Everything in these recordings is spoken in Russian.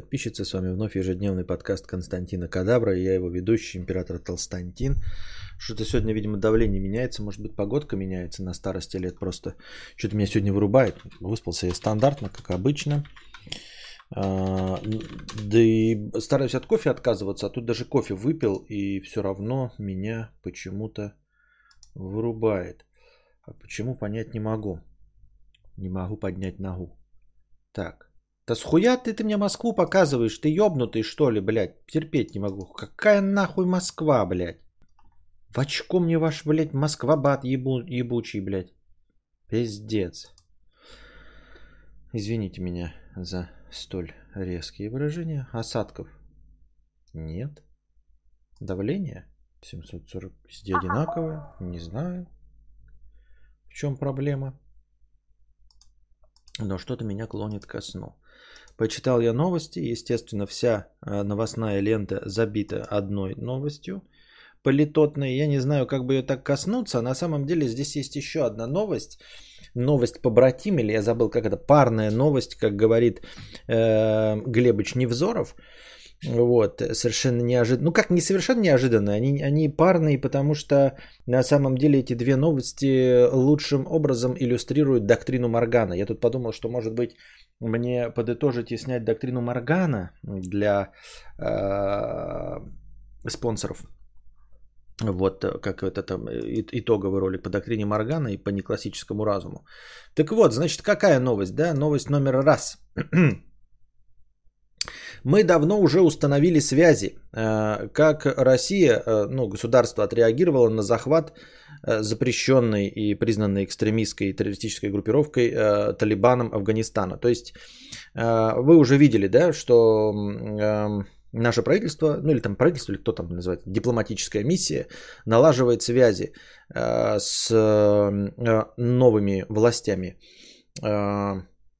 Подписчицы, с вами вновь ежедневный подкаст Константина Кадабра, я его ведущий, император Толстантин. Что-то сегодня, видимо, давление меняется, может быть, погодка меняется на старости лет просто. Что-то меня сегодня вырубает. Выспался я стандартно, как обычно. А, да и стараюсь от кофе отказываться, а тут даже кофе выпил, и все равно меня почему-то вырубает. А почему, понять не могу. Не могу поднять ногу. Так. Да схуя ты, ты мне Москву показываешь? Ты ёбнутый, что ли, блядь? Терпеть не могу. Какая нахуй Москва, блядь? В очко мне ваш, блядь, Москва-бат ебу, ебучий, блядь. Пиздец. Извините меня за столь резкие выражения. Осадков? Нет. Давление? 740 везде одинаковое. Не знаю. В чем проблема? Но что-то меня клонит ко сну. Почитал я новости, естественно, вся э, новостная лента забита одной новостью политотной. Я не знаю, как бы ее так коснуться. На самом деле здесь есть еще одна новость. Новость по братим, или я забыл, как это, парная новость, как говорит э, Глебыч Невзоров. Вот, совершенно неожиданно. Ну, как не совершенно неожиданно, они, они парные, потому что на самом деле эти две новости лучшим образом иллюстрируют доктрину Моргана. Я тут подумал, что, может быть, мне подытожить и снять доктрину Моргана для э, спонсоров. Вот как это там итоговый ролик по доктрине Моргана и по неклассическому разуму. Так вот, значит, какая новость, да? Новость номер раз. Мы давно уже установили связи, э, как Россия, э, ну, государство отреагировало на захват э, запрещенной и признанной экстремистской и террористической группировкой Талибаном Афганистана. То есть вы уже видели, да, что наше правительство, ну или там правительство, или кто там называет, дипломатическая миссия, налаживает связи с новыми властями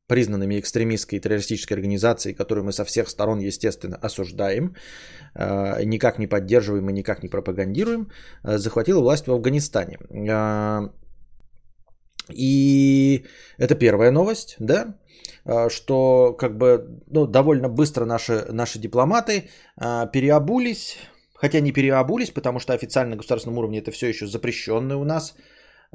признанными экстремистской и террористической организацией, которую мы со всех сторон, естественно, осуждаем, э, никак не поддерживаем и никак не пропагандируем, э, захватила власть в Афганистане. Э, и это первая новость, да, что как бы ну, довольно быстро наши, наши дипломаты переобулись, хотя не переобулись, потому что официально на государственном уровне это все еще запрещенное у нас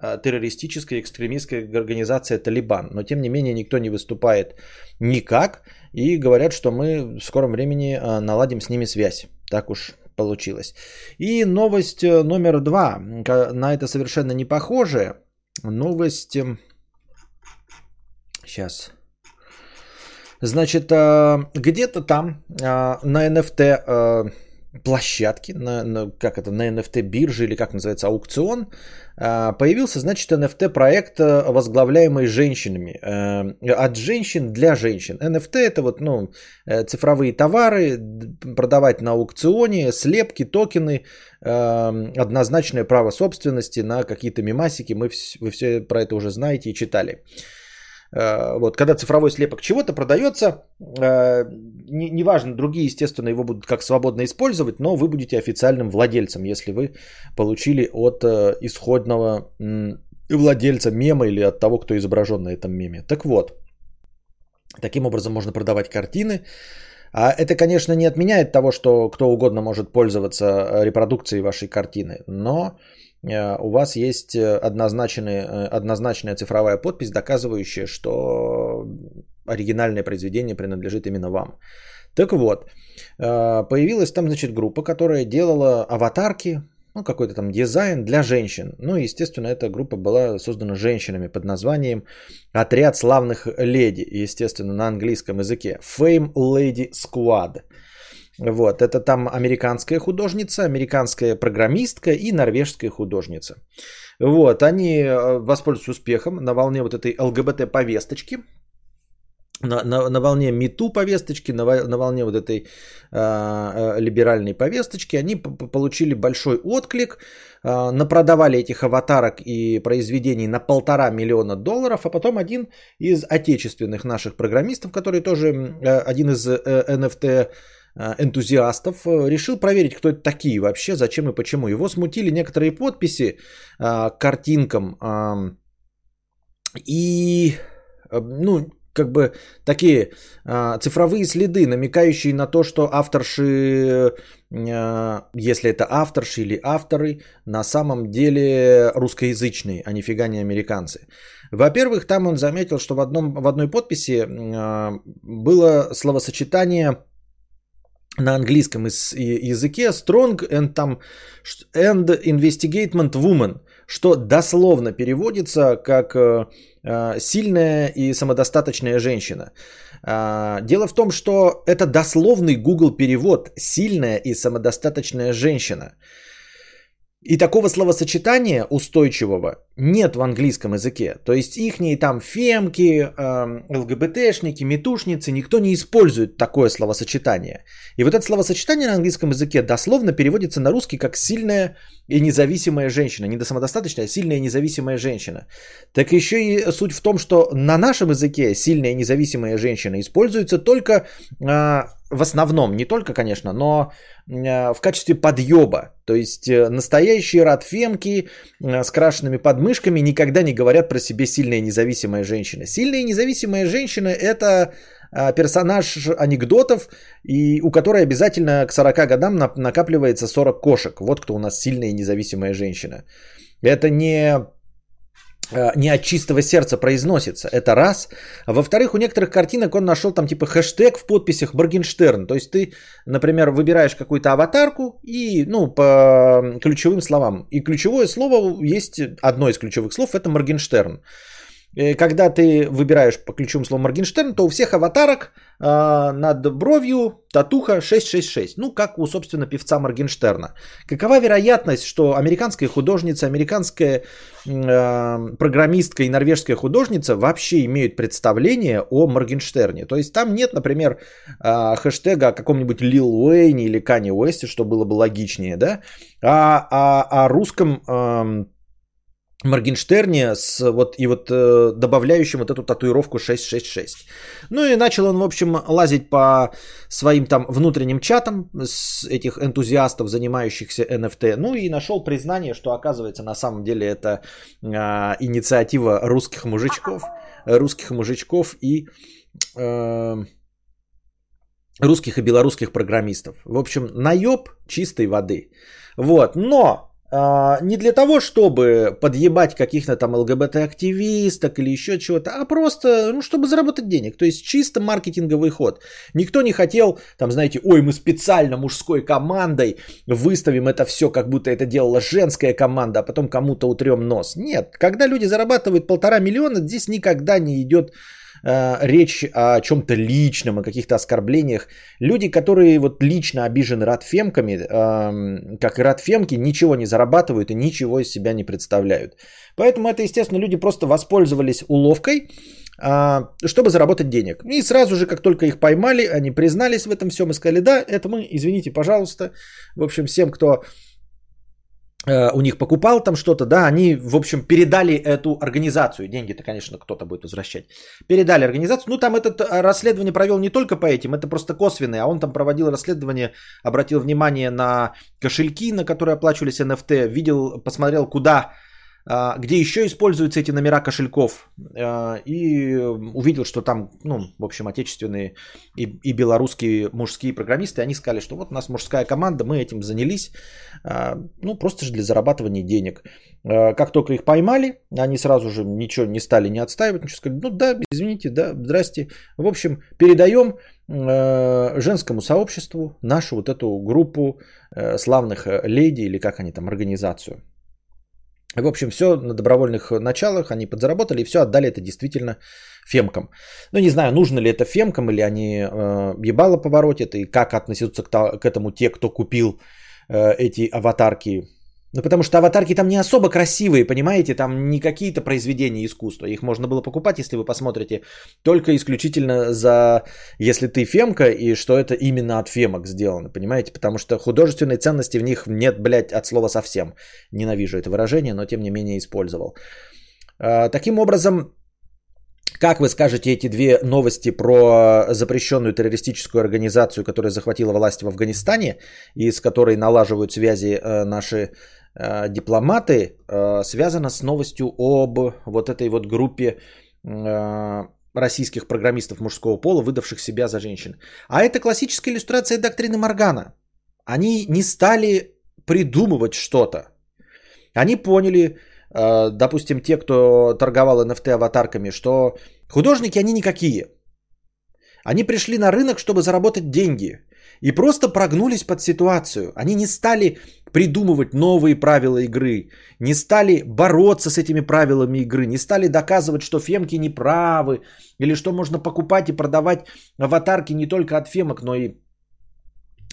Э, террористическая экстремистская организация Талибан. Но тем не менее никто не выступает никак и говорят, что мы в скором времени э, наладим с ними связь. Так уж получилось. И новость э, номер два. На это совершенно не похоже. Новость... Сейчас. Значит, где-то там на NFT площадке, на, на, как это, на NFT бирже или как называется, аукцион, а, появился, значит, NFT проект, э, возглавляемый женщинами. Э, от женщин для женщин. NFT это вот, ну, э, цифровые товары, продавать на аукционе, слепки, токены, однозначное право собственности на какие-то мимасики. Мы, вы все про это уже знаете и читали. Вот, когда цифровой слепок чего-то продается, неважно, другие, естественно, его будут как свободно использовать, но вы будете официальным владельцем, если вы получили от э, исходного владельца мема или от того, кто изображен на этом меме. Так вот, таким образом можно продавать картины. А это, конечно, не отменяет того, что кто угодно может пользоваться э, репродукцией вашей картины, но э, у вас есть однозначная, однозначная цифровая подпись, доказывающая, что оригинальное произведение принадлежит именно вам. Так вот, э, появилась там, значит, группа, которая делала аватарки, ну, какой-то там дизайн для женщин. Ну, естественно, эта группа была создана женщинами под названием «Отряд славных леди», естественно, на английском языке. Fame Lady Squad. Вот, это там американская художница, американская программистка и норвежская художница. Вот, они э, воспользуются успехом на волне вот этой ЛГБТ-повесточки, на, на, на волне МИТУ повесточки, на, на волне вот этой э, либеральной повесточки, они получили большой отклик, э, напродавали этих аватарок и произведений на полтора миллиона долларов, а потом один из отечественных наших программистов, который тоже э, один из э, NFT энтузиастов, решил проверить, кто это такие вообще, зачем и почему. Его смутили некоторые подписи э, картинкам э, и ну, как бы такие цифровые следы, намекающие на то, что авторши, если это авторши или авторы, на самом деле русскоязычные, а нифига не американцы. Во-первых, там он заметил, что в, одном, в одной подписи было словосочетание на английском языке strong and, там, and investigation woman, что дословно переводится как э, э, сильная и самодостаточная женщина. А, дело в том, что это дословный Google перевод сильная и самодостаточная женщина. И такого словосочетания устойчивого нет в английском языке. То есть ихние там фемки, э, ЛГБТшники, метушницы, никто не использует такое словосочетание. И вот это словосочетание на английском языке дословно переводится на русский как сильная и независимая женщина. Не до самодостаточная, а сильная и независимая женщина. Так еще и суть в том, что на нашем языке сильная и независимая женщина используется только э, в основном, не только, конечно, но э, в качестве подъеба. То есть э, настоящие радфемки э, с крашенными подмышками никогда не говорят про себе сильная независимая женщина. Сильная независимая женщина – это персонаж анекдотов, и у которой обязательно к 40 годам накапливается 40 кошек. Вот кто у нас сильная независимая женщина. Это не не от чистого сердца произносится. Это раз. А во-вторых, у некоторых картинок он нашел там типа хэштег в подписях Моргенштерн. То есть ты, например, выбираешь какую-то аватарку и, ну, по ключевым словам. И ключевое слово есть, одно из ключевых слов, это Моргенштерн. Э, когда ты выбираешь по ключевому слову Моргенштерн, то у всех аватарок э, над бровью татуха 666. Ну, как у, собственно, певца Моргенштерна. Какова вероятность, что американская художница, американская э, программистка и норвежская художница вообще имеют представление о Моргенштерне? То есть там нет, например, э, хэштега о каком-нибудь Лил Уэйне или Кане Уэсте, что было бы логичнее, да? А о, а, о русском... Э, Моргенштерне с вот и вот э, добавляющим вот эту татуировку 666. Ну и начал он, в общем, лазить по своим там внутренним чатам с этих энтузиастов, занимающихся NFT. Ну и нашел признание, что оказывается на самом деле это э, инициатива русских мужичков, русских мужичков и э, русских и белорусских программистов. В общем, наеб чистой воды. Вот, но не для того, чтобы подъебать каких-то там ЛГБТ-активисток или еще чего-то, а просто, ну, чтобы заработать денег. То есть чисто маркетинговый ход. Никто не хотел, там, знаете, ой, мы специально мужской командой выставим это все, как будто это делала женская команда, а потом кому-то утрем нос. Нет, когда люди зарабатывают полтора миллиона, здесь никогда не идет Э, речь о чем-то личном, о каких-то оскорблениях. Люди, которые вот лично обижены радфемками, э, как и радфемки, ничего не зарабатывают и ничего из себя не представляют. Поэтому это, естественно, люди просто воспользовались уловкой, э, чтобы заработать денег. И сразу же, как только их поймали, они признались в этом всем и сказали, да, это мы, извините, пожалуйста. В общем, всем, кто у них покупал там что-то, да, они, в общем, передали эту организацию. Деньги-то, конечно, кто-то будет возвращать. Передали организацию. Ну, там этот э, расследование провел не только по этим, это просто косвенное, а он там проводил расследование, обратил внимание на кошельки, на которые оплачивались NFT, видел, посмотрел, куда где еще используются эти номера кошельков. А, и увидел, что там, ну, в общем, отечественные и, и белорусские мужские программисты, они сказали, что вот у нас мужская команда, мы этим занялись, а, ну, просто же для зарабатывания денег. Как только их поймали, они сразу же ничего не стали не отстаивать, ничего сказали, ну да, извините, да, здрасте. В общем, передаем женскому сообществу нашу вот эту группу славных леди или как они там, организацию. В общем, все на добровольных началах они подзаработали и все отдали это действительно фемкам. Ну, не знаю, нужно ли это фемкам или они э, ебало поворотят и как относятся к, к этому те, кто купил э, эти аватарки ну, потому что аватарки там не особо красивые, понимаете, там не какие-то произведения искусства. Их можно было покупать, если вы посмотрите, только исключительно за, если ты фемка, и что это именно от фемок сделано, понимаете? Потому что художественной ценности в них нет, блядь, от слова совсем. Ненавижу это выражение, но тем не менее использовал. А, таким образом, как вы скажете эти две новости про запрещенную террористическую организацию, которая захватила власть в Афганистане и с которой налаживают связи э, наши дипломаты, э, связано с новостью об вот этой вот группе российских программистов мужского пола, выдавших себя за женщин. А это классическая иллюстрация доктрины Моргана. Они не стали придумывать что-то. Они поняли, э, допустим, те, кто торговал NFT аватарками, что художники они никакие. Они пришли на рынок, чтобы заработать деньги. И просто прогнулись под ситуацию. Они не стали придумывать новые правила игры, не стали бороться с этими правилами игры, не стали доказывать, что фемки не правы, или что можно покупать и продавать аватарки не только от фемок, но и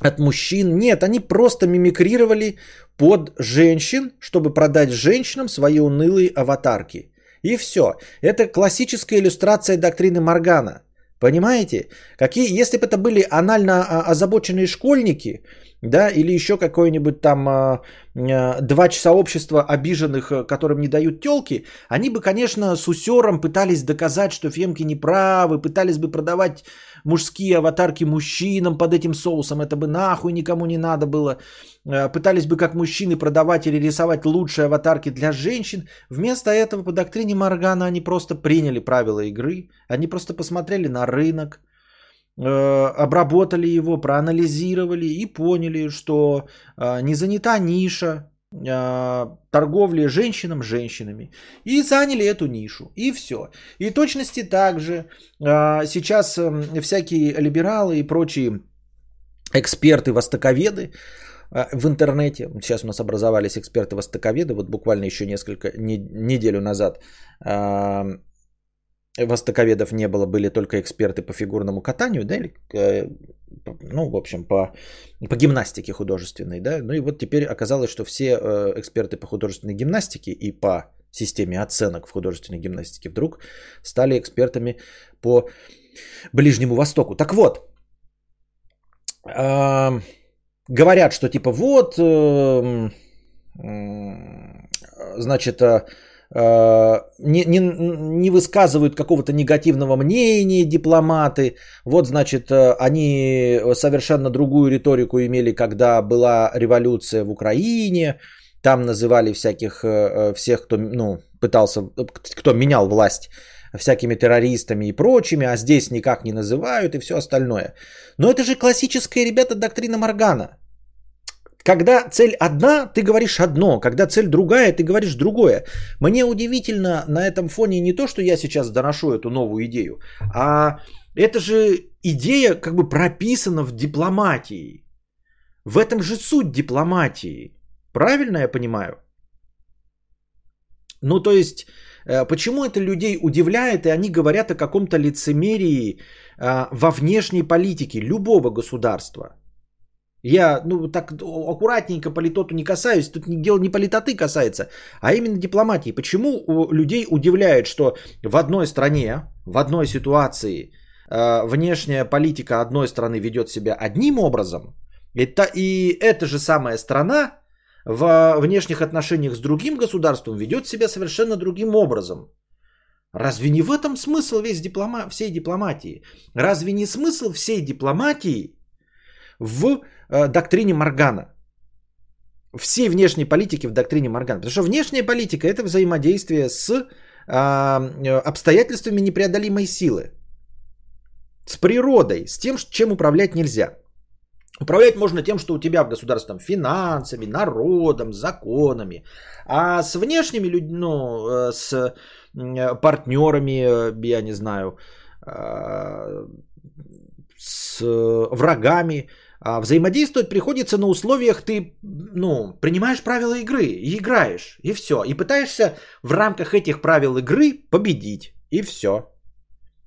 от мужчин. Нет, они просто мимикрировали под женщин, чтобы продать женщинам свои унылые аватарки. И все. Это классическая иллюстрация доктрины Моргана. Понимаете? Какие, если бы это были анально а, озабоченные школьники, да, или еще какое-нибудь там а, а, два часа общества обиженных, э, которым не дают телки, они бы, конечно, с усером пытались доказать, что фемки неправы, пытались бы продавать мужские аватарки мужчинам под этим соусом, это бы нахуй никому не надо было. Э, пытались бы как мужчины продавать или рисовать лучшие аватарки для женщин. Вместо этого по доктрине Моргана они просто приняли правила игры, они просто посмотрели на рынок, э, обработали его, проанализировали и поняли, что э, не занята ниша торговли женщинам женщинами. И заняли эту нишу. И все. И точности также сейчас всякие либералы и прочие эксперты, востоковеды в интернете. Сейчас у нас образовались эксперты-востоковеды. Вот буквально еще несколько неделю назад востоковедов не было, были только эксперты по фигурному катанию, да, или, э, ну, в общем, по, по гимнастике художественной, да, ну и вот теперь оказалось, что все э, эксперты по художественной гимнастике и по системе оценок в художественной гимнастике вдруг стали экспертами по Ближнему Востоку. Так вот, говорят, что типа вот, эм, значит, э, э, не, не, не высказывают какого-то негативного мнения дипломаты. Вот, значит, э, они совершенно другую риторику имели, когда была революция в Украине. Там называли всяких, всех, кто ну, пытался, кто менял власть всякими террористами и прочими, а здесь никак не называют и все остальное. Но это же классическая, ребята, доктрина Моргана. Когда цель одна, ты говоришь одно, когда цель другая, ты говоришь другое. Мне удивительно на этом фоне не то, что я сейчас доношу эту новую идею, а это же идея как бы прописана в дипломатии. В этом же суть дипломатии. Правильно я понимаю? Ну, то есть, Э, почему это людей удивляет, и они говорят о каком-то лицемерии э, во внешней политике любого государства? Я, ну, так аккуратненько политоту не касаюсь, тут дело не политоты касается, а именно дипломатии. Почему людей удивляет, что в одной стране, в одной ситуации э, внешняя политика одной страны ведет себя одним образом, это, и эта же самая страна в внешних отношениях с другим государством ведет себя совершенно другим образом. Разве не в этом смысл весь диплома... всей дипломатии? Разве не смысл всей дипломатии в э, доктрине Моргана? Всей внешней политики в доктрине Моргана. Потому что внешняя политика это взаимодействие с э, обстоятельствами непреодолимой силы. С природой, с тем, чем управлять нельзя. Управлять можно тем, что у тебя в государстве финансами, народом, законами. А с внешними людьми, ну, э, с партнерами, э, я не знаю, э, с врагами, а взаимодействовать приходится на условиях, ты, ну, принимаешь правила игры и играешь, и все. И пытаешься в рамках этих правил игры победить, и все.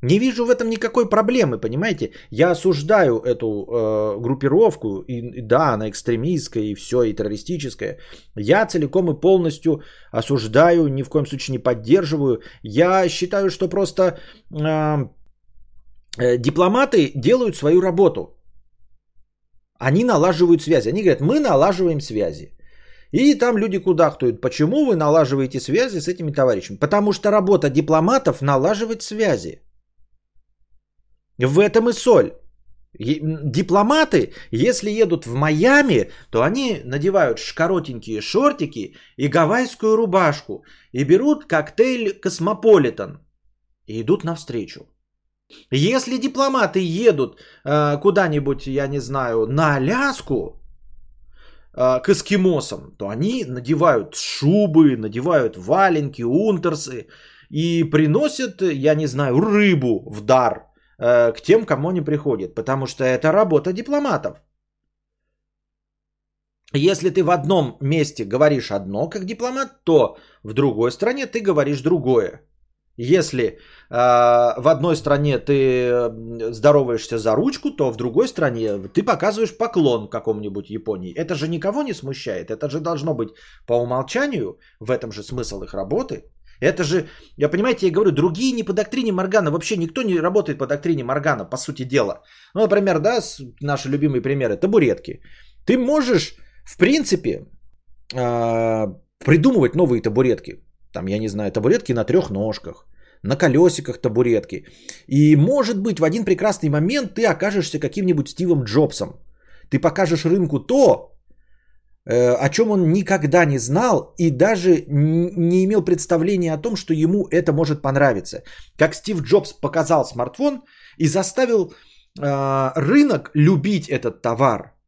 Не вижу в этом никакой проблемы, понимаете? Я осуждаю эту э, группировку, и, и да, она экстремистская, и все, и террористическая. Я целиком и полностью осуждаю, ни в коем случае не поддерживаю. Я считаю, что просто э, э, дипломаты делают свою работу. Они налаживают связи. Они говорят, мы налаживаем связи. И там люди кудахтают. Почему вы налаживаете связи с этими товарищами? Потому что работа дипломатов налаживать связи. В этом и соль. Дипломаты, если едут в Майами, то они надевают шкаротенькие шортики и гавайскую рубашку и берут коктейль Космополитен и идут навстречу. Если дипломаты едут э, куда-нибудь, я не знаю, на Аляску, э, к эскимосам, то они надевают шубы, надевают валенки, унтерсы и приносят, я не знаю, рыбу в дар э, к тем, кому они приходят, потому что это работа дипломатов. Если ты в одном месте говоришь одно как дипломат, то в другой стране ты говоришь другое. Если э, в одной стране ты здороваешься за ручку, то в другой стране ты показываешь поклон какому-нибудь Японии. Это же никого не смущает. Это же должно быть по умолчанию, в этом же смысл их работы. Это же, я понимаете, я говорю, другие не по доктрине Моргана. Вообще никто не работает по доктрине Моргана, по сути дела. Ну, например, да, наши любимые примеры, табуретки. Ты можешь, в принципе, э, придумывать новые табуретки. Там, я не знаю, табуретки на трех ножках, на колесиках табуретки. И может быть в один прекрасный момент ты окажешься каким-нибудь Стивом Джобсом. Ты покажешь рынку то, э, о чем он никогда не знал и даже не имел представления о том, что ему это может понравиться. Как Стив Джобс показал смартфон и заставил э, рынок любить этот товар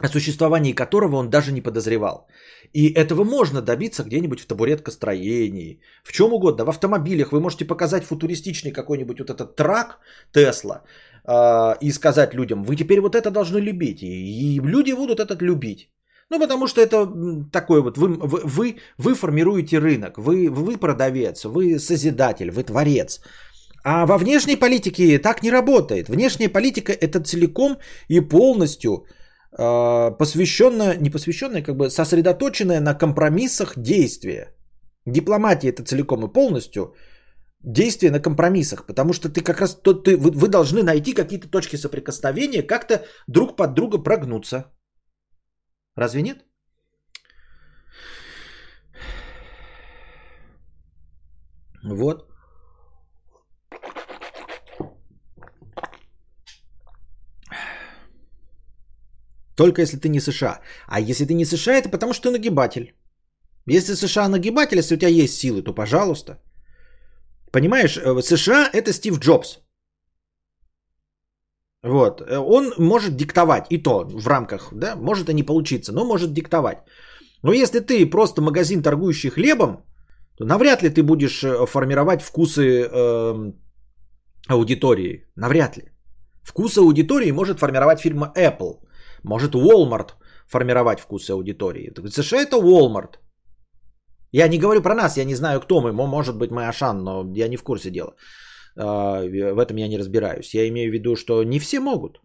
о существовании которого он даже не подозревал. И этого можно добиться где-нибудь в табуреткостроении, в чем угодно, в автомобилях. Вы можете показать футуристичный какой-нибудь вот этот трак Тесла э, и сказать людям, вы теперь вот это должны любить. И, и люди будут этот любить. Ну, потому что это такое вот, вы, вы, вы, вы формируете рынок, вы, вы продавец, вы созидатель, вы творец. А во внешней политике так не работает. Внешняя политика это целиком и полностью посвященное, не посвященное, как бы сосредоточенное на компромиссах действие. Дипломатия это целиком и полностью действие на компромиссах, потому что ты как раз, то, ты, вы, вы должны найти какие-то точки соприкосновения, как-то друг под друга прогнуться. Разве нет? Вот. Только если ты не США. А если ты не США, это потому что ты нагибатель. Если США нагибатель, если у тебя есть силы, то пожалуйста. Понимаешь, э, США это Стив Джобс. Вот. Э, он может диктовать, и то в рамках, да, может и не получиться, но может диктовать. Но если ты просто магазин, торгующий хлебом, то навряд ли ты будешь э, формировать вкусы э, аудитории. Навряд ли. Вкусы аудитории может формировать фирма Apple. Может Walmart формировать вкусы аудитории. США это Walmart. Я не говорю про нас, я не знаю, кто мы. Может быть, мы Ашан, но я не в курсе дела. А, в этом я не разбираюсь. Я имею в виду, что не все могут.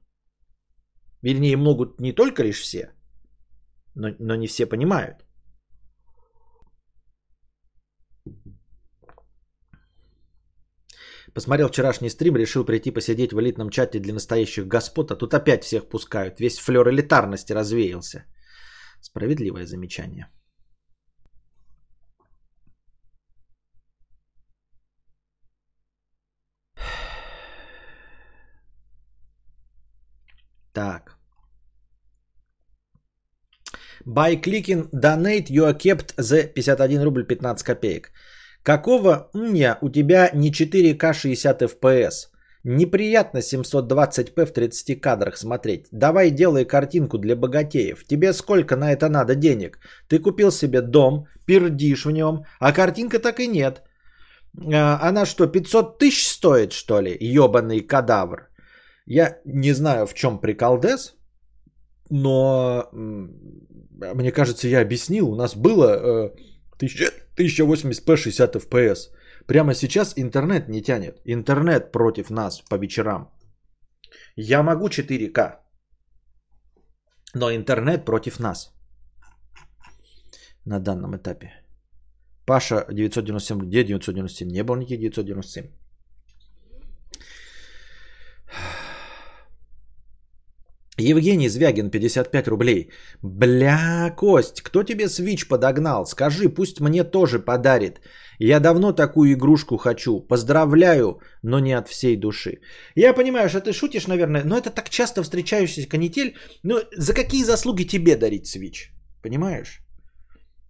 Вернее, могут не только лишь все, но, но не все понимают. Посмотрел вчерашний стрим, решил прийти посидеть в элитном чате для настоящих господ, а тут опять всех пускают. Весь флер элитарности развеялся. Справедливое замечание. Так. By clicking donate you are kept the 51 рубль 15 копеек. Какого уня у тебя не 4К 60 FPS? Неприятно 720p в 30 кадрах смотреть. Давай делай картинку для богатеев. Тебе сколько на это надо денег? Ты купил себе дом, пердишь в нем, а картинка так и нет. А, она что, 500 тысяч стоит, что ли? Ебаный кадавр. Я не знаю, в чем приколдес, но мне кажется, я объяснил. У нас было 1080p 60 fps. Прямо сейчас интернет не тянет. Интернет против нас по вечерам. Я могу 4К. Но интернет против нас. На данном этапе. Паша 997. Где 997? Не было никаких 997. Евгений Звягин, 55 рублей. Бля, Кость, кто тебе Switch подогнал? Скажи, пусть мне тоже подарит. Я давно такую игрушку хочу. Поздравляю, но не от всей души. Я понимаю, что ты шутишь, наверное, но это так часто встречающийся канитель. Ну, за какие заслуги тебе дарить Switch? Понимаешь?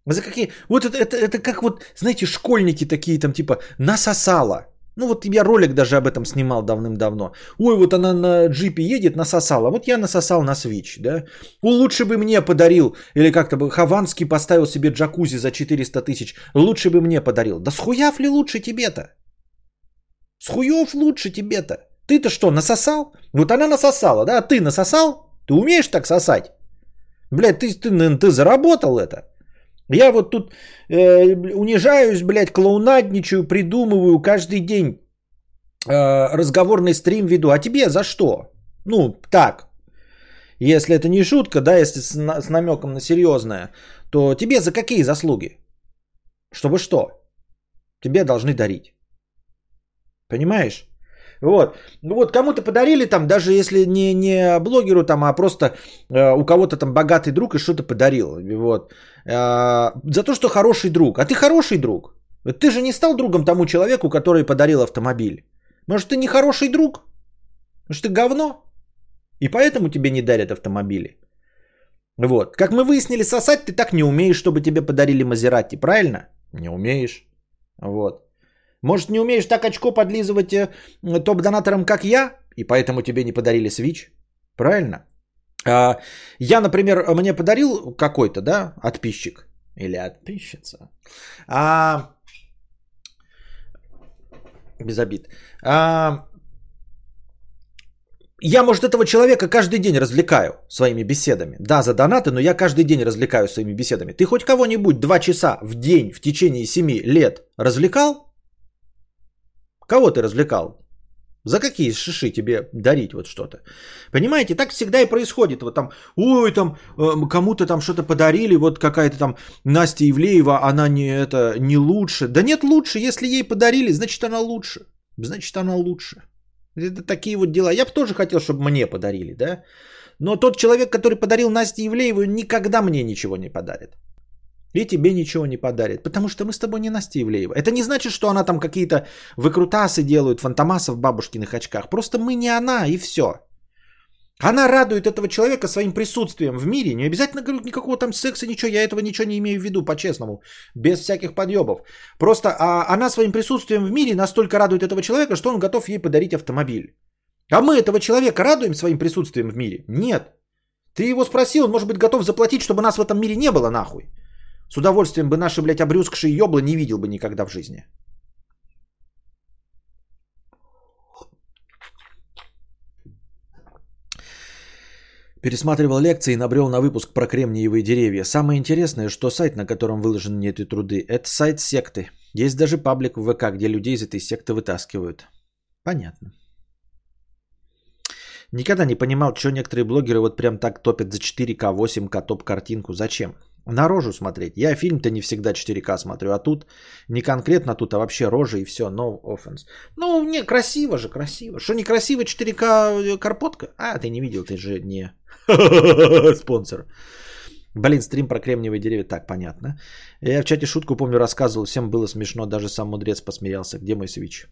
За какие? Вот это, это, это как вот, знаете, школьники такие там типа насосало. Ну вот я ролик даже об этом снимал давным-давно. Ой, вот она на джипе едет, насосала. Вот я насосал на Switch, да. Лучше бы мне подарил, или как-то бы Хованский поставил себе джакузи за 400 тысяч. Лучше бы мне подарил. Да схуяв ли лучше тебе-то? Схуев лучше тебе-то? Ты-то что, насосал? Вот она насосала, да? А ты насосал? Ты умеешь так сосать? Блядь, ты, ты, ты заработал это. Я вот тут э, унижаюсь, блядь, клоунадничаю, придумываю каждый день э, разговорный стрим веду. А тебе за что? Ну, так. Если это не шутка, да, если с, с намеком на серьезное, то тебе за какие заслуги? Чтобы что? Тебе должны дарить. Понимаешь? Вот. Ну вот кому-то подарили там, даже если не, не блогеру там, а просто э, у кого-то там богатый друг и что-то подарил. Вот. Э, за то, что хороший друг. А ты хороший друг. Ты же не стал другом тому человеку, который подарил автомобиль. Может, ты не хороший друг? Может, ты говно? И поэтому тебе не дарят автомобили. Вот. Как мы выяснили, сосать ты так не умеешь, чтобы тебе подарили Мазерати, правильно? Не умеешь. Вот. Может, не умеешь так очко подлизывать э, топ-донаторам, как я, и поэтому тебе не подарили Switch? Правильно? А, я, например, мне подарил какой-то, да, подписчик или подписчица. А, без обид. А, я, может, этого человека каждый день развлекаю своими беседами. Да, за донаты, но я каждый день развлекаю своими беседами. Ты хоть кого-нибудь два часа в день в течение семи лет развлекал? Кого ты развлекал? За какие шиши тебе дарить вот что-то? Понимаете, так всегда и происходит. Вот там, ой, там э, кому-то там что-то подарили, вот какая-то там Настя Ивлеева, она не это не лучше. Да нет лучше, если ей подарили, значит она лучше. Значит она лучше. Это такие вот дела. Я бы тоже хотел, чтобы мне подарили, да? Но тот человек, который подарил Насте Ивлееву, никогда мне ничего не подарит. И тебе ничего не подарит, потому что мы с тобой не Настя Ивлеева. Это не значит, что она там какие-то выкрутасы делают, фантомаса в бабушкиных очках. Просто мы не она, и все. Она радует этого человека своим присутствием в мире. Не обязательно говорю никакого там секса, ничего. Я этого ничего не имею в виду, по-честному. Без всяких подъебов. Просто а она своим присутствием в мире настолько радует этого человека, что он готов ей подарить автомобиль. А мы этого человека радуем своим присутствием в мире? Нет. Ты его спросил, он может быть готов заплатить, чтобы нас в этом мире не было нахуй. С удовольствием бы наши, блядь, обрюзгшие ёбла не видел бы никогда в жизни. Пересматривал лекции и набрел на выпуск про кремниевые деревья. Самое интересное, что сайт, на котором выложены эти труды, это сайт секты. Есть даже паблик в ВК, где людей из этой секты вытаскивают. Понятно. Никогда не понимал, что некоторые блогеры вот прям так топят за 4К, 8К топ-картинку. Зачем? На рожу смотреть. Я фильм-то не всегда 4К смотрю, а тут не конкретно тут, а вообще рожа и все, no offense. Ну, не, красиво же, красиво. Что некрасиво 4К карпотка? А, ты не видел, ты же не спонсор. Блин, стрим про кремниевые деревья, так, понятно. Я в чате шутку, помню, рассказывал, всем было смешно, даже сам мудрец посмеялся. Где мой свич?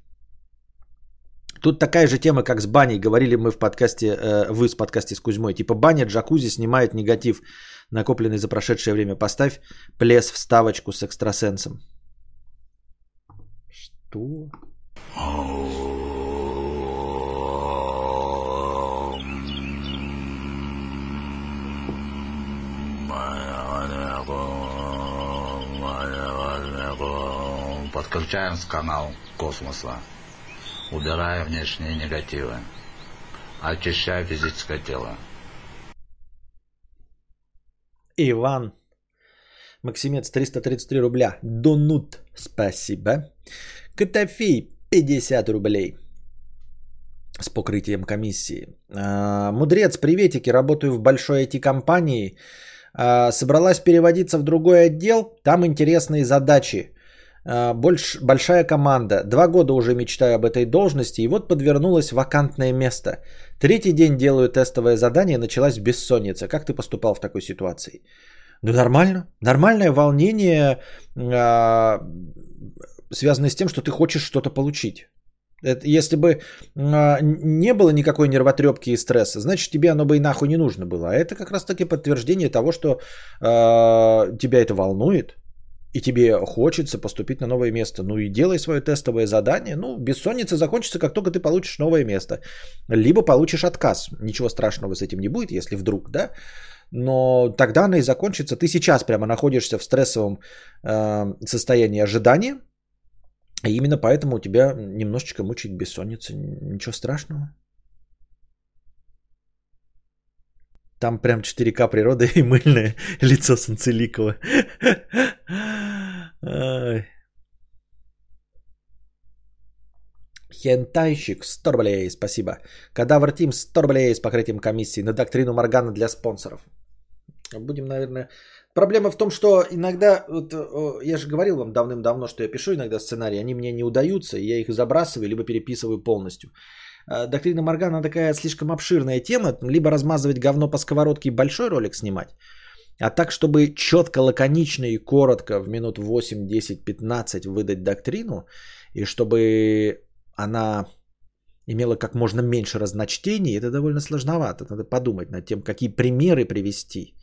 Тут такая же тема, как с баней. Говорили мы в подкасте, э, вы с подкасте с Кузьмой. Типа баня, джакузи снимает негатив накопленный за прошедшее время. Поставь плес вставочку с экстрасенсом. Что? Подключаем с канал космоса. Убирая внешние негативы. Очищая физическое тело. Иван. Максимец 333 рубля. Донут. Спасибо. Котофей 50 рублей. С покрытием комиссии. А, мудрец, приветики. Работаю в большой IT-компании. А, собралась переводиться в другой отдел. Там интересные задачи. А, больш, большая команда. Два года уже мечтаю об этой должности. И вот подвернулось вакантное место. Третий день делаю тестовое задание. Началась бессонница. Как ты поступал в такой ситуации? Ну нормально. Нормальное волнение, а, связанное с тем, что ты хочешь что-то получить. Это, если бы а, не было никакой нервотрепки и стресса, значит тебе оно бы и нахуй не нужно было. А это как раз таки подтверждение того, что а, тебя это волнует, и тебе хочется поступить на новое место, ну и делай свое тестовое задание. Ну, бессонница закончится, как только ты получишь новое место. Либо получишь отказ. Ничего страшного с этим не будет, если вдруг, да. Но тогда она и закончится. Ты сейчас прямо находишься в стрессовом э, состоянии ожидания. И именно поэтому у тебя немножечко мучает бессонница. Ничего страшного. Там прям 4К природа и мыльное лицо Санцеликова. Хентайщик 100 рублей, спасибо. Кадавр Тим 100 рублей с покрытием комиссии на доктрину Моргана для спонсоров. Будем, наверное... Проблема в том, что иногда, вот, я же говорил вам давным-давно, что я пишу иногда сценарии, они мне не удаются, и я их забрасываю, либо переписываю полностью. А, доктрина Моргана такая слишком обширная тема, либо размазывать говно по сковородке и большой ролик снимать, а так, чтобы четко, лаконично и коротко в минут 8, 10, 15 выдать доктрину, и чтобы она имела как можно меньше разночтений, это довольно сложновато. Надо подумать над тем, какие примеры привести.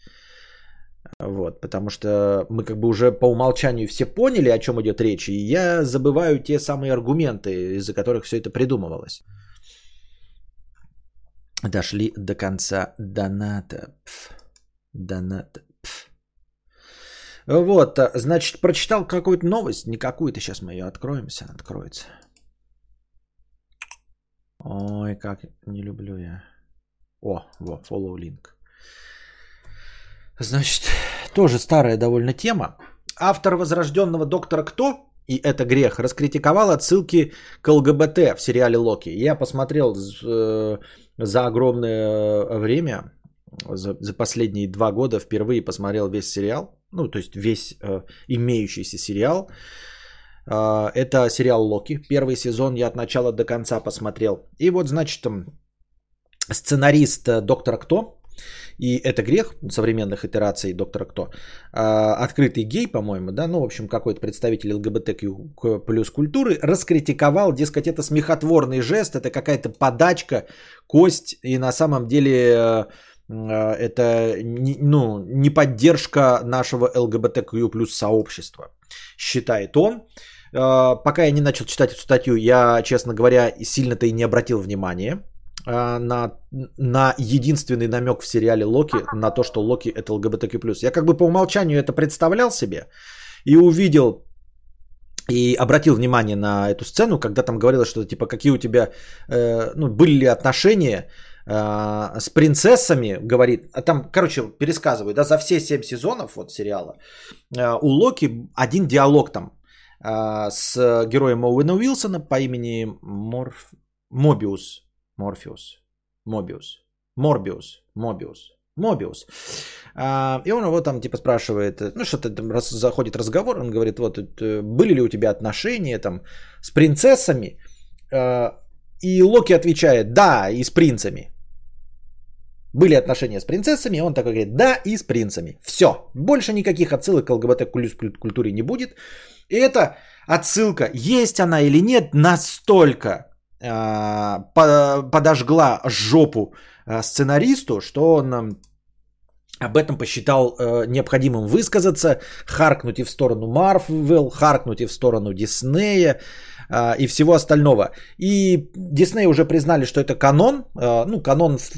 Вот, потому что мы как бы уже по умолчанию все поняли, о чем идет речь, и я забываю те самые аргументы, из-за которых все это придумывалось. Дошли до конца доната. Пф. Доната. Пф. Вот, значит, прочитал какую-то новость, не какую-то, сейчас мы ее откроем, если она откроется. Ой, как не люблю я. О, вот, follow link. Значит, тоже старая довольно тема. Автор возрожденного доктора Кто, и это грех, раскритиковал отсылки к ЛГБТ в сериале Локи. Я посмотрел э, за огромное время, за, за последние два года впервые посмотрел весь сериал. Ну, то есть весь э, имеющийся сериал. Э, это сериал Локи. Первый сезон я от начала до конца посмотрел. И вот, значит, там сценарист э, Доктора Кто, и это грех современных итераций Доктора Кто. А, открытый гей, по-моему, да, ну, в общем, какой-то представитель ЛГБТК плюс культуры раскритиковал, дескать, это смехотворный жест, это какая-то подачка, кость, и на самом деле э, это ну, не поддержка нашего ЛГБТК плюс сообщества, считает он. Э, пока я не начал читать эту статью, я, честно говоря, сильно-то и не обратил внимания на, на единственный намек в сериале Локи на то, что Локи это ЛГБТК+. Я как бы по умолчанию это представлял себе и увидел и обратил внимание на эту сцену, когда там говорилось, что типа какие у тебя, э, ну, были ли отношения э, с принцессами, говорит, а там, короче, пересказываю, да, за все семь сезонов вот сериала э, у Локи один диалог там э, с героем Оуэна Уилсона по имени Морф... Мобиус, Морфеус. Мобиус. Морбиус. Мобиус. Мобиус. А, и он его там типа спрашивает, ну что-то там раз, заходит разговор, он говорит, вот э, были ли у тебя отношения там с принцессами? А, и Локи отвечает, да, и с принцами. Были отношения с принцессами, и он такой говорит, да, и с принцами. Все, больше никаких отсылок к ЛГБТ культуре не будет. И эта отсылка, есть она или нет, настолько подожгла жопу а, сценаристу, что он об этом посчитал э, необходимым высказаться, харкнуть и в сторону Марвел, харкнуть и в сторону Диснея и всего остального. И Дисней уже признали, что это канон. Э, ну, канон в,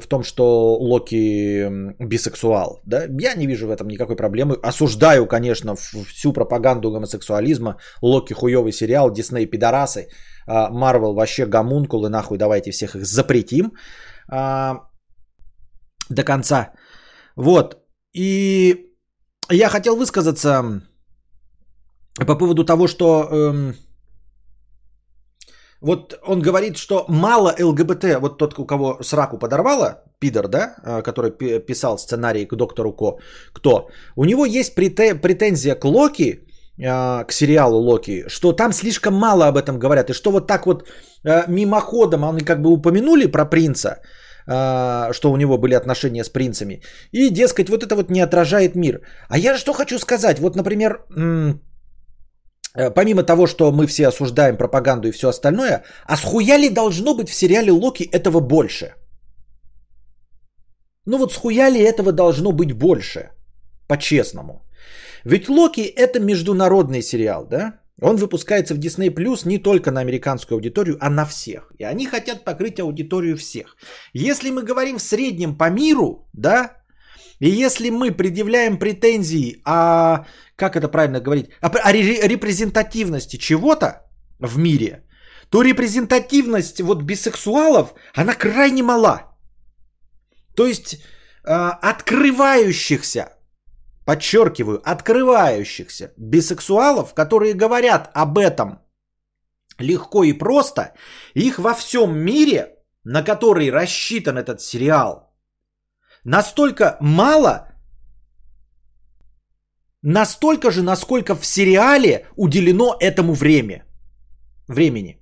в том, что Локи бисексуал. Да? Я не вижу в этом никакой проблемы. Осуждаю, конечно, всю пропаганду гомосексуализма. Локи хуёвый сериал, Дисней пидорасы. А, Марвел вообще гомункулы, нахуй давайте всех их запретим а, до конца. Вот. И я хотел высказаться по поводу того, что эм, вот он говорит, что мало ЛГБТ, вот тот, у кого сраку подорвало, пидор, да, а, который писал сценарий к доктору Ко, кто, у него есть претензия к Локи, а, к сериалу Локи, что там слишком мало об этом говорят, и что вот так вот а, мимоходом они как бы упомянули про принца, что у него были отношения с принцами, и, дескать, вот это вот не отражает мир. А я что хочу сказать, вот, например, помимо того, что мы все осуждаем пропаганду и все остальное, а схуя ли должно быть в сериале Локи этого больше? Ну вот схуя ли этого должно быть больше, по-честному? Ведь Локи это международный сериал, да? Он выпускается в Disney Plus не только на американскую аудиторию, а на всех. И они хотят покрыть аудиторию всех. Если мы говорим в среднем по миру, да, и если мы предъявляем претензии о, как это правильно говорить, о, о репрезентативности чего-то в мире, то репрезентативность вот бисексуалов, она крайне мала. То есть э, открывающихся подчеркиваю, открывающихся бисексуалов, которые говорят об этом легко и просто, их во всем мире, на который рассчитан этот сериал, настолько мало, настолько же, насколько в сериале уделено этому время, времени.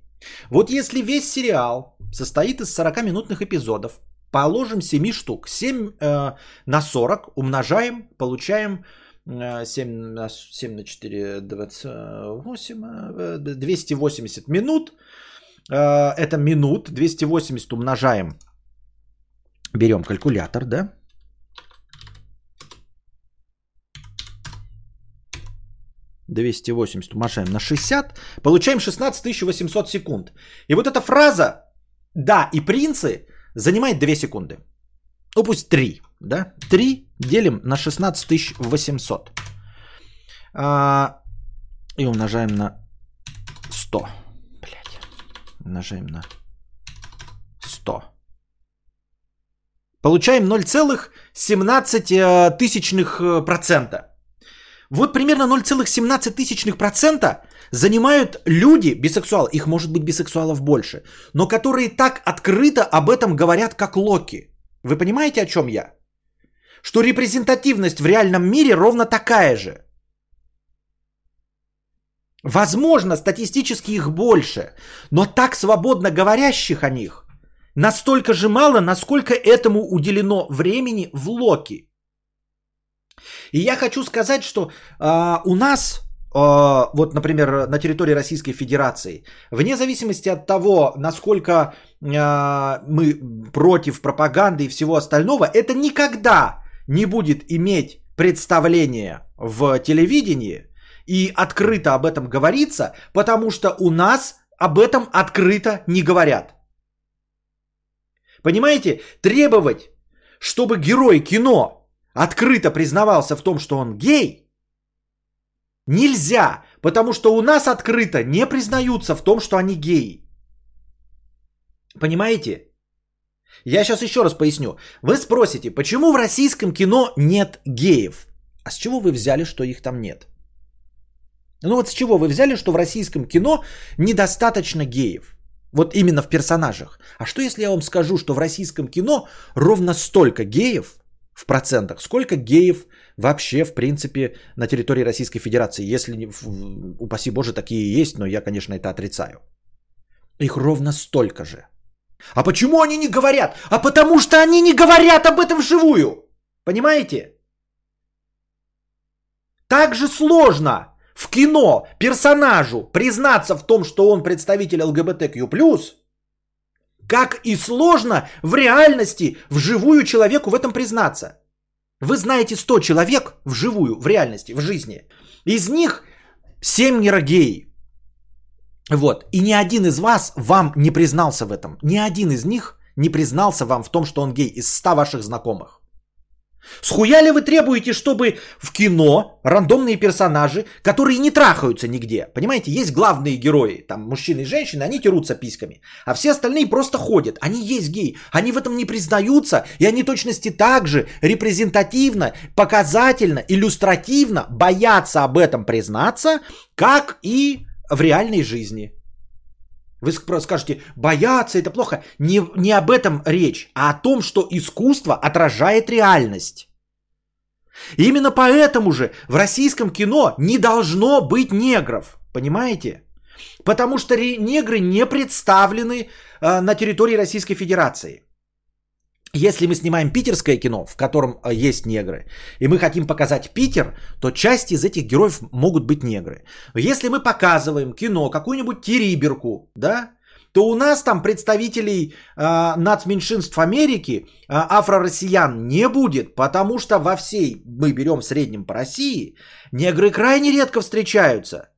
Вот если весь сериал состоит из 40-минутных эпизодов, Положим 7 штук. 7 э, на 40 умножаем, получаем э, 7, на, 7 на 4, 28, э, 280 минут. Э, это минут. 280 умножаем. Берем калькулятор, да? Двести восемьдесят умножаем на 60, получаем 16 800 секунд. И вот эта фраза «да» и «принцы» занимает 2 секунды. Ну пусть 3, да? 3 делим на 16 800. А, и умножаем на 100. Блять. Умножаем на 100. Получаем 0,17 тысячных э, процента. Вот примерно 0,17 тысячных процента занимают люди, бисексуалы, их может быть бисексуалов больше, но которые так открыто об этом говорят, как Локи. Вы понимаете, о чем я? Что репрезентативность в реальном мире ровно такая же. Возможно, статистически их больше, но так свободно говорящих о них настолько же мало, насколько этому уделено времени в Локи. И я хочу сказать, что э, у нас, э, вот, например, на территории Российской Федерации, вне зависимости от того, насколько э, мы против пропаганды и всего остального, это никогда не будет иметь представление в телевидении и открыто об этом говорится, потому что у нас об этом открыто не говорят. Понимаете, требовать, чтобы герой кино открыто признавался в том, что он гей, нельзя, потому что у нас открыто не признаются в том, что они геи. Понимаете? Я сейчас еще раз поясню. Вы спросите, почему в российском кино нет геев? А с чего вы взяли, что их там нет? Ну вот с чего вы взяли, что в российском кино недостаточно геев? Вот именно в персонажах. А что если я вам скажу, что в российском кино ровно столько геев, в процентах. Сколько геев вообще, в принципе, на территории Российской Федерации? Если, упаси Боже, такие есть, но я, конечно, это отрицаю. Их ровно столько же. А почему они не говорят? А потому что они не говорят об этом вживую. Понимаете? Так же сложно в кино персонажу признаться в том, что он представитель ЛГБТQ+, как и сложно в реальности вживую человеку в этом признаться. Вы знаете 100 человек вживую, в реальности, в жизни. Из них 7 нейрогеи. Вот. И ни один из вас вам не признался в этом. Ни один из них не признался вам в том, что он гей из 100 ваших знакомых. Схуя ли вы требуете, чтобы в кино рандомные персонажи, которые не трахаются нигде, понимаете, есть главные герои, там мужчины и женщины, они терутся письками, а все остальные просто ходят, они есть геи, они в этом не признаются, и они точности так же репрезентативно, показательно, иллюстративно боятся об этом признаться, как и в реальной жизни. Вы скажете, бояться это плохо. Не, не об этом речь, а о том, что искусство отражает реальность. Именно поэтому же в российском кино не должно быть негров. Понимаете? Потому что негры не представлены э, на территории Российской Федерации. Если мы снимаем питерское кино, в котором э, есть негры, и мы хотим показать Питер, то часть из этих героев могут быть негры. Если мы показываем кино, какую-нибудь Териберку, да, то у нас там представителей э, нацменьшинств Америки, э, афро-россиян не будет, потому что во всей, мы берем в среднем по России, негры крайне редко встречаются.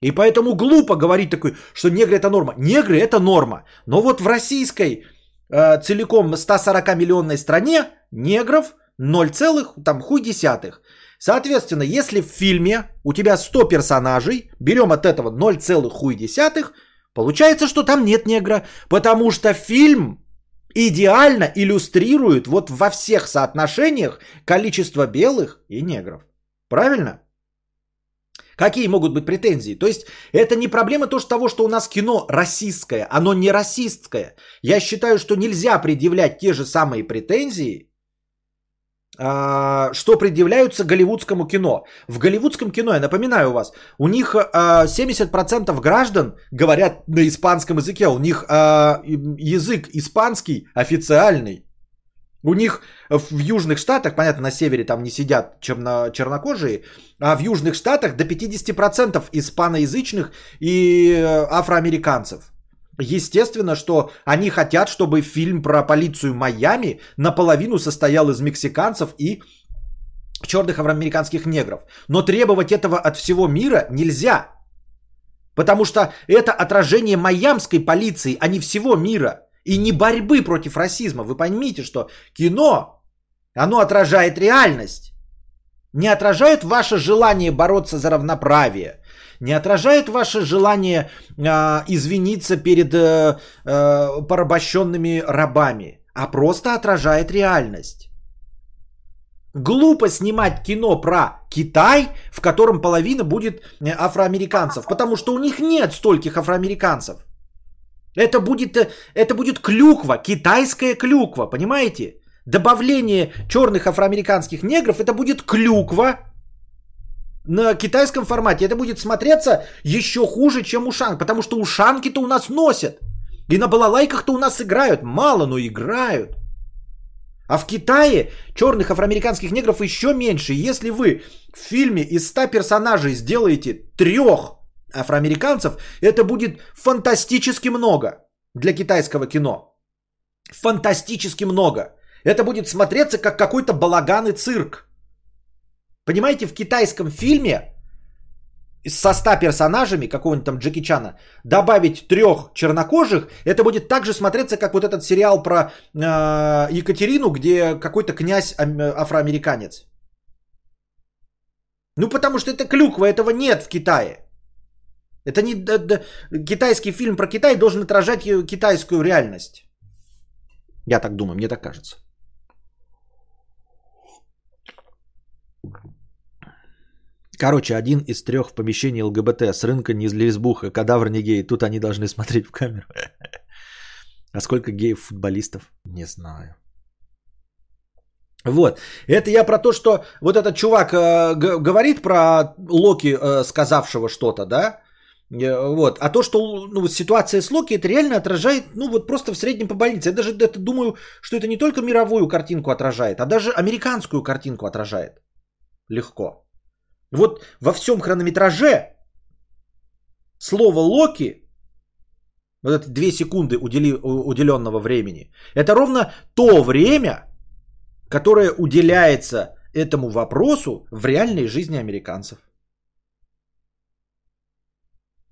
И поэтому глупо говорить такой, что негры это норма. Негры это норма. Но вот в российской целиком 140 миллионной стране негров 0, там хуй десятых. Соответственно, если в фильме у тебя 100 персонажей, берем от этого 0, хуй десятых, получается, что там нет негра, потому что фильм идеально иллюстрирует вот во всех соотношениях количество белых и негров. Правильно? Какие могут быть претензии? То есть это не проблема то, что того, что у нас кино расистское, оно не расистское. Я считаю, что нельзя предъявлять те же самые претензии, а, что предъявляются голливудскому кино. В голливудском кино, я напоминаю вас, у них 70% а, граждан говорят на испанском языке, у них а, язык испанский официальный. У них в Южных Штатах, понятно, на севере там не сидят черно, чернокожие, а в Южных Штатах до 50% испаноязычных и э, афроамериканцев. Естественно, что они хотят, чтобы фильм про полицию Майами наполовину состоял из мексиканцев и черных афроамериканских негров. Но требовать этого от всего мира нельзя. Потому что это отражение майамской полиции, а не всего мира. И не борьбы против расизма. Вы поймите, что кино, оно отражает реальность. Не отражает ваше желание бороться за равноправие. Не отражает ваше желание э, извиниться перед э, э, порабощенными рабами. А просто отражает реальность. Глупо снимать кино про Китай, в котором половина будет афроамериканцев, потому что у них нет стольких афроамериканцев. Это будет, э, это будет клюква, китайская клюква, понимаете? Добавление черных афроамериканских негров, это будет клюква на китайском формате. Это будет смотреться еще хуже, чем ушанг, потому что ушанки-то у нас носят. И на балалайках-то у нас играют. Мало, но играют. А в Китае черных афроамериканских негров еще меньше. Если вы в фильме из 100 персонажей сделаете трех афроамериканцев, это будет фантастически много для китайского кино. Фантастически много. Это будет смотреться как какой-то балаган и цирк. Понимаете, в китайском фильме со 100 персонажами, какого-нибудь там Джеки Чана, добавить трех чернокожих, это будет также смотреться, как вот этот сериал про э, Екатерину, где какой-то князь афроамериканец. Ну, потому что это клюква, этого нет в Китае. Это не да, да, китайский фильм про Китай должен отражать китайскую реальность. Я так думаю, мне так кажется. Короче, один из трех в помещении ЛГБТ с рынка не из лесбуха, кадавр не гей. Тут они должны смотреть в камеру. А сколько геев-футболистов? Не знаю. Вот. Это я про то, что вот этот чувак э, говорит про Локи, э, сказавшего что-то, да? Э, вот. А то, что ну, ситуация с Локи, это реально отражает, ну вот просто в среднем по больнице. Я даже это думаю, что это не только мировую картинку отражает, а даже американскую картинку отражает. Легко. Вот во всем хронометраже слово Локи, вот это две секунды удели, уделенного времени, это ровно то время, которое уделяется этому вопросу в реальной жизни американцев.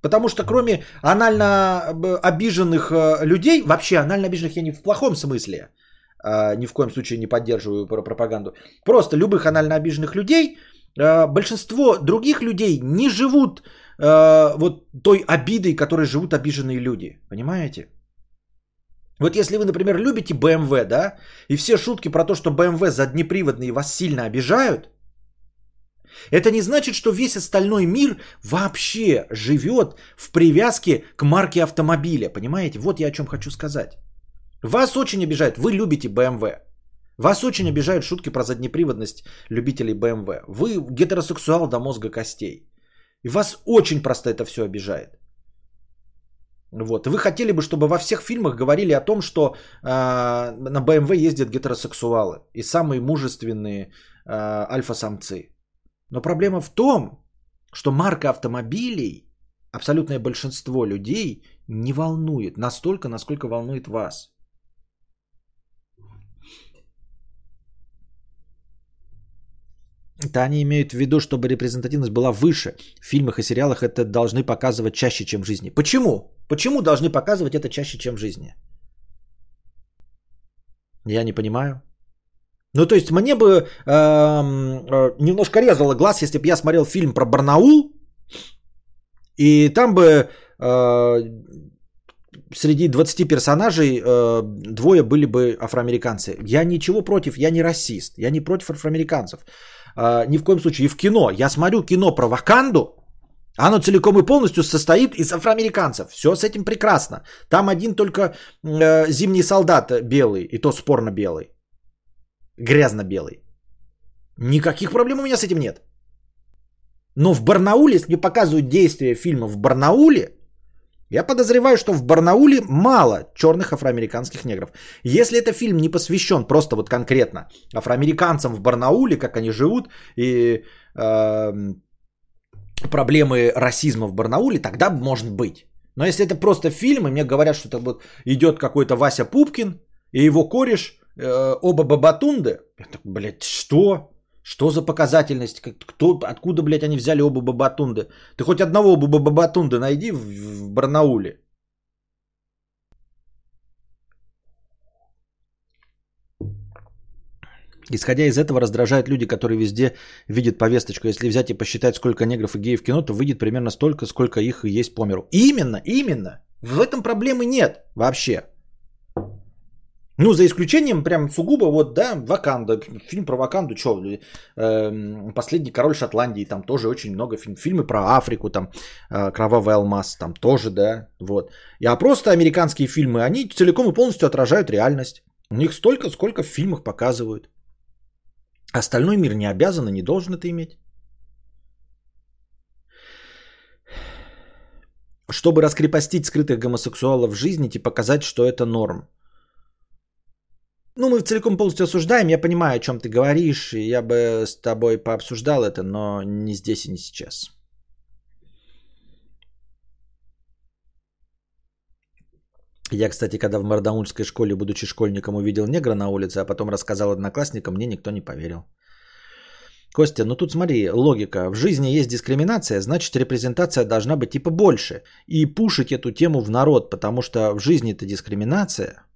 Потому что кроме анально э, обиженных э, людей, вообще анально обиженных я не в плохом смысле, а, ни в коем случае не поддерживаю пропаганду, просто любых анально обиженных людей, э, большинство других людей не живут вот той обидой, которой живут обиженные люди. Понимаете? Вот если вы, например, любите BMW, да, и все шутки про то, что BMW заднеприводные вас сильно обижают – это не значит, что весь остальной мир вообще живет в привязке к марке автомобиля. Понимаете? Вот я о чем хочу сказать. Вас очень обижают. Вы любите BMW. Вас очень обижают шутки про заднеприводность любителей BMW. Вы гетеросексуал до мозга костей. И вас очень просто это все обижает. Вот. Вы хотели бы, чтобы во всех фильмах говорили о том, что э, на BMW ездят гетеросексуалы и самые мужественные э, альфа-самцы. Но проблема в том, что марка автомобилей абсолютное большинство людей не волнует настолько, насколько волнует вас. Это они имеют в виду, чтобы репрезентативность была выше. В фильмах и сериалах это должны показывать чаще, чем в жизни. Почему? Почему должны показывать это чаще, чем в жизни? Я не понимаю. Ну, то есть, мне бы э, э, немножко резало глаз, если бы я смотрел фильм про Барнаул, и там бы э, среди 20 персонажей э, двое были бы афроамериканцы. Я ничего против, я не расист, я не против афроамериканцев. Э, ни в коем случае. И в кино. Я смотрю кино про Ваканду, оно целиком и полностью состоит из афроамериканцев. Все с этим прекрасно. Там один только э, зимний солдат белый, и то спорно белый. Грязно-белый. Никаких проблем у меня с этим нет. Но в Барнауле, если мне показывают действия фильма в Барнауле, я подозреваю, что в Барнауле мало черных афроамериканских негров. Если это фильм не посвящен просто вот конкретно афроамериканцам в Барнауле, как они живут, и э, проблемы расизма в Барнауле, тогда может быть. Но если это просто фильм, и мне говорят, что это вот идет какой-то Вася Пупкин и его кореш, э, оба бабатунды, это, блядь, что? Что за показательность? Кто, откуда, блядь, они взяли оба бабатунды? Ты хоть одного оба бабатунды найди в, в Барнауле. Исходя из этого, раздражают люди, которые везде видят повесточку. Если взять и посчитать, сколько негров и геев в кино, то выйдет примерно столько, сколько их и есть по миру. Именно, именно. В этом проблемы нет вообще. Ну, за исключением прям сугубо вот, да, Ваканда, фильм про Ваканду, что, э, «Последний король Шотландии», там тоже очень много фильмов, фильмы про Африку, там э, «Кровавый алмаз», там тоже, да, вот. А просто американские фильмы, они целиком и полностью отражают реальность. У них столько, сколько в фильмах показывают. Остальной мир не обязан и не должен это иметь. Чтобы раскрепостить скрытых гомосексуалов в жизни и показать, что это норм. Ну, мы целиком полностью осуждаем, я понимаю, о чем ты говоришь, и я бы с тобой пообсуждал это, но не здесь и не сейчас. Я, кстати, когда в Мардаунской школе, будучи школьником, увидел негра на улице, а потом рассказал одноклассникам, мне никто не поверил. Костя, ну тут смотри, логика. В жизни есть дискриминация, значит репрезентация должна быть типа больше. И пушить эту тему в народ, потому что в жизни это дискриминация.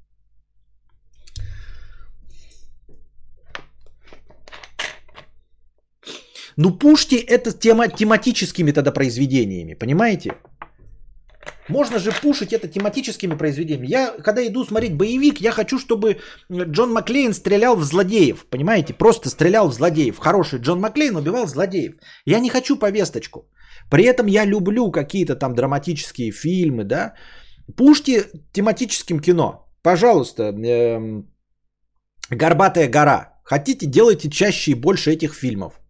Ну пушьте это тема, тематическими тогда произведениями, понимаете? Можно же пушить это тематическими произведениями. Я, когда иду смотреть боевик, я хочу, чтобы Джон Маклейн стрелял в злодеев. Понимаете? Просто стрелял в злодеев. Хороший Джон Маклейн убивал злодеев. Я не хочу повесточку. При этом я люблю какие-то там драматические фильмы, да. Пушьте тематическим кино. Пожалуйста, эм, Горбатая гора. Хотите, делайте чаще и больше этих фильмов.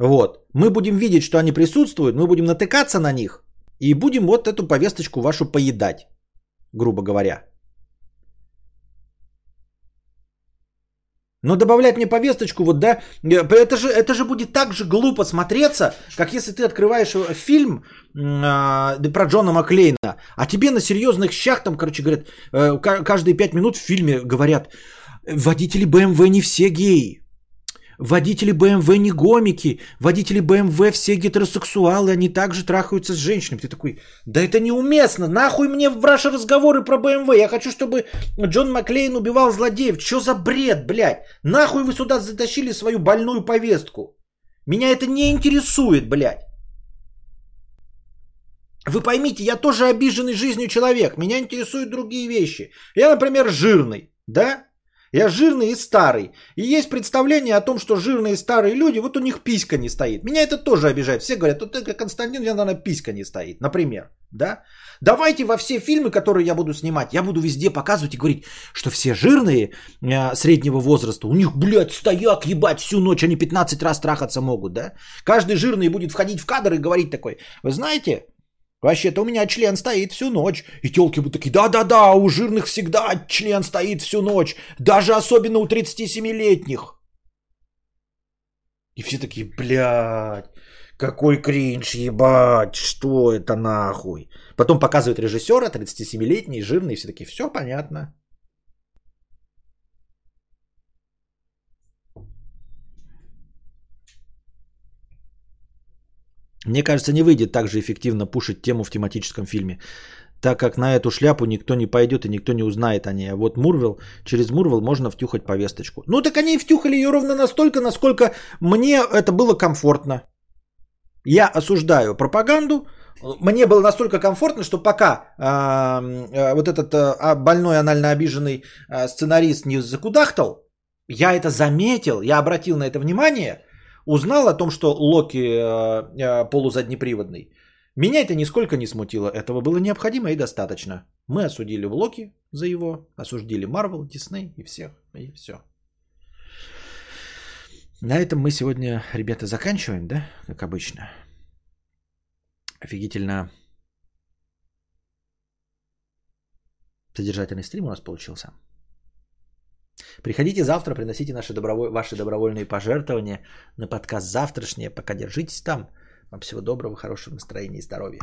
Вот. Мы будем видеть, что они присутствуют, мы будем натыкаться на них – и будем вот эту повесточку вашу поедать, грубо говоря. Но добавлять мне повесточку, вот да, э, это же, это же будет так же глупо смотреться, как если ты открываешь э, фильм э, про Джона Маклейна, а тебе на серьезных щах там, короче, говорят, э, каждые пять минут в фильме говорят, водители BMW не все геи. Водители BMW не гомики, водители BMW все гетеросексуалы, они также трахаются с женщинами. Ты такой, да это неуместно, нахуй мне в ваши разговоры про BMW. Я хочу, чтобы Джон Маклейн убивал злодеев. Что за бред, блядь? Нахуй вы сюда затащили свою больную повестку? Меня это не интересует, блядь. Вы поймите, я тоже обиженный жизнью человек. Меня интересуют другие вещи. Я, например, жирный, да? Я жирный и старый. И есть представление о том, что жирные старые люди, вот у них писька не стоит. Меня это тоже обижает. Все говорят, вот это Константин, у меня, наверное, писька не стоит. Например. Да? Давайте во все фильмы, которые я буду снимать, я буду везде показывать и говорить, что все жирные э, среднего возраста, у них, блядь, стояк, ебать, всю ночь они 15 раз трахаться могут, да? Каждый жирный будет входить в кадр и говорить такой, вы знаете, Вообще-то у меня член стоит всю ночь. И телки бы такие, да-да-да, у жирных всегда член стоит всю ночь. Даже особенно у 37-летних. И все такие, блядь, Какой кринж, ебать, что это нахуй? Потом показывают режиссера, 37-летний, жирный, все таки все понятно. Мне кажется, не выйдет так же эффективно пушить тему в тематическом фильме, так как на эту шляпу никто не пойдет и никто не узнает о ней. А вот Мурвел, через Мурвел можно втюхать повесточку. Ну так они и втюхали ее ровно настолько, насколько мне это было комфортно. Я осуждаю пропаганду. Мне было настолько комфортно, что пока э, вот этот э, больной анально обиженный э, сценарист не закудахтал, я это заметил, я обратил на это внимание, узнал о том, что Локи э, э, полузаднеприводный. Меня это нисколько не смутило. Этого было необходимо и достаточно. Мы осудили Локи за его, осудили Марвел, Дисней и всех. И все. На этом мы сегодня, ребята, заканчиваем, да? Как обычно. Офигительно содержательный стрим у нас получился. Приходите завтра, приносите наши доброволь... ваши добровольные пожертвования на подкаст завтрашнее. Пока держитесь там. Вам всего доброго, хорошего настроения и здоровья.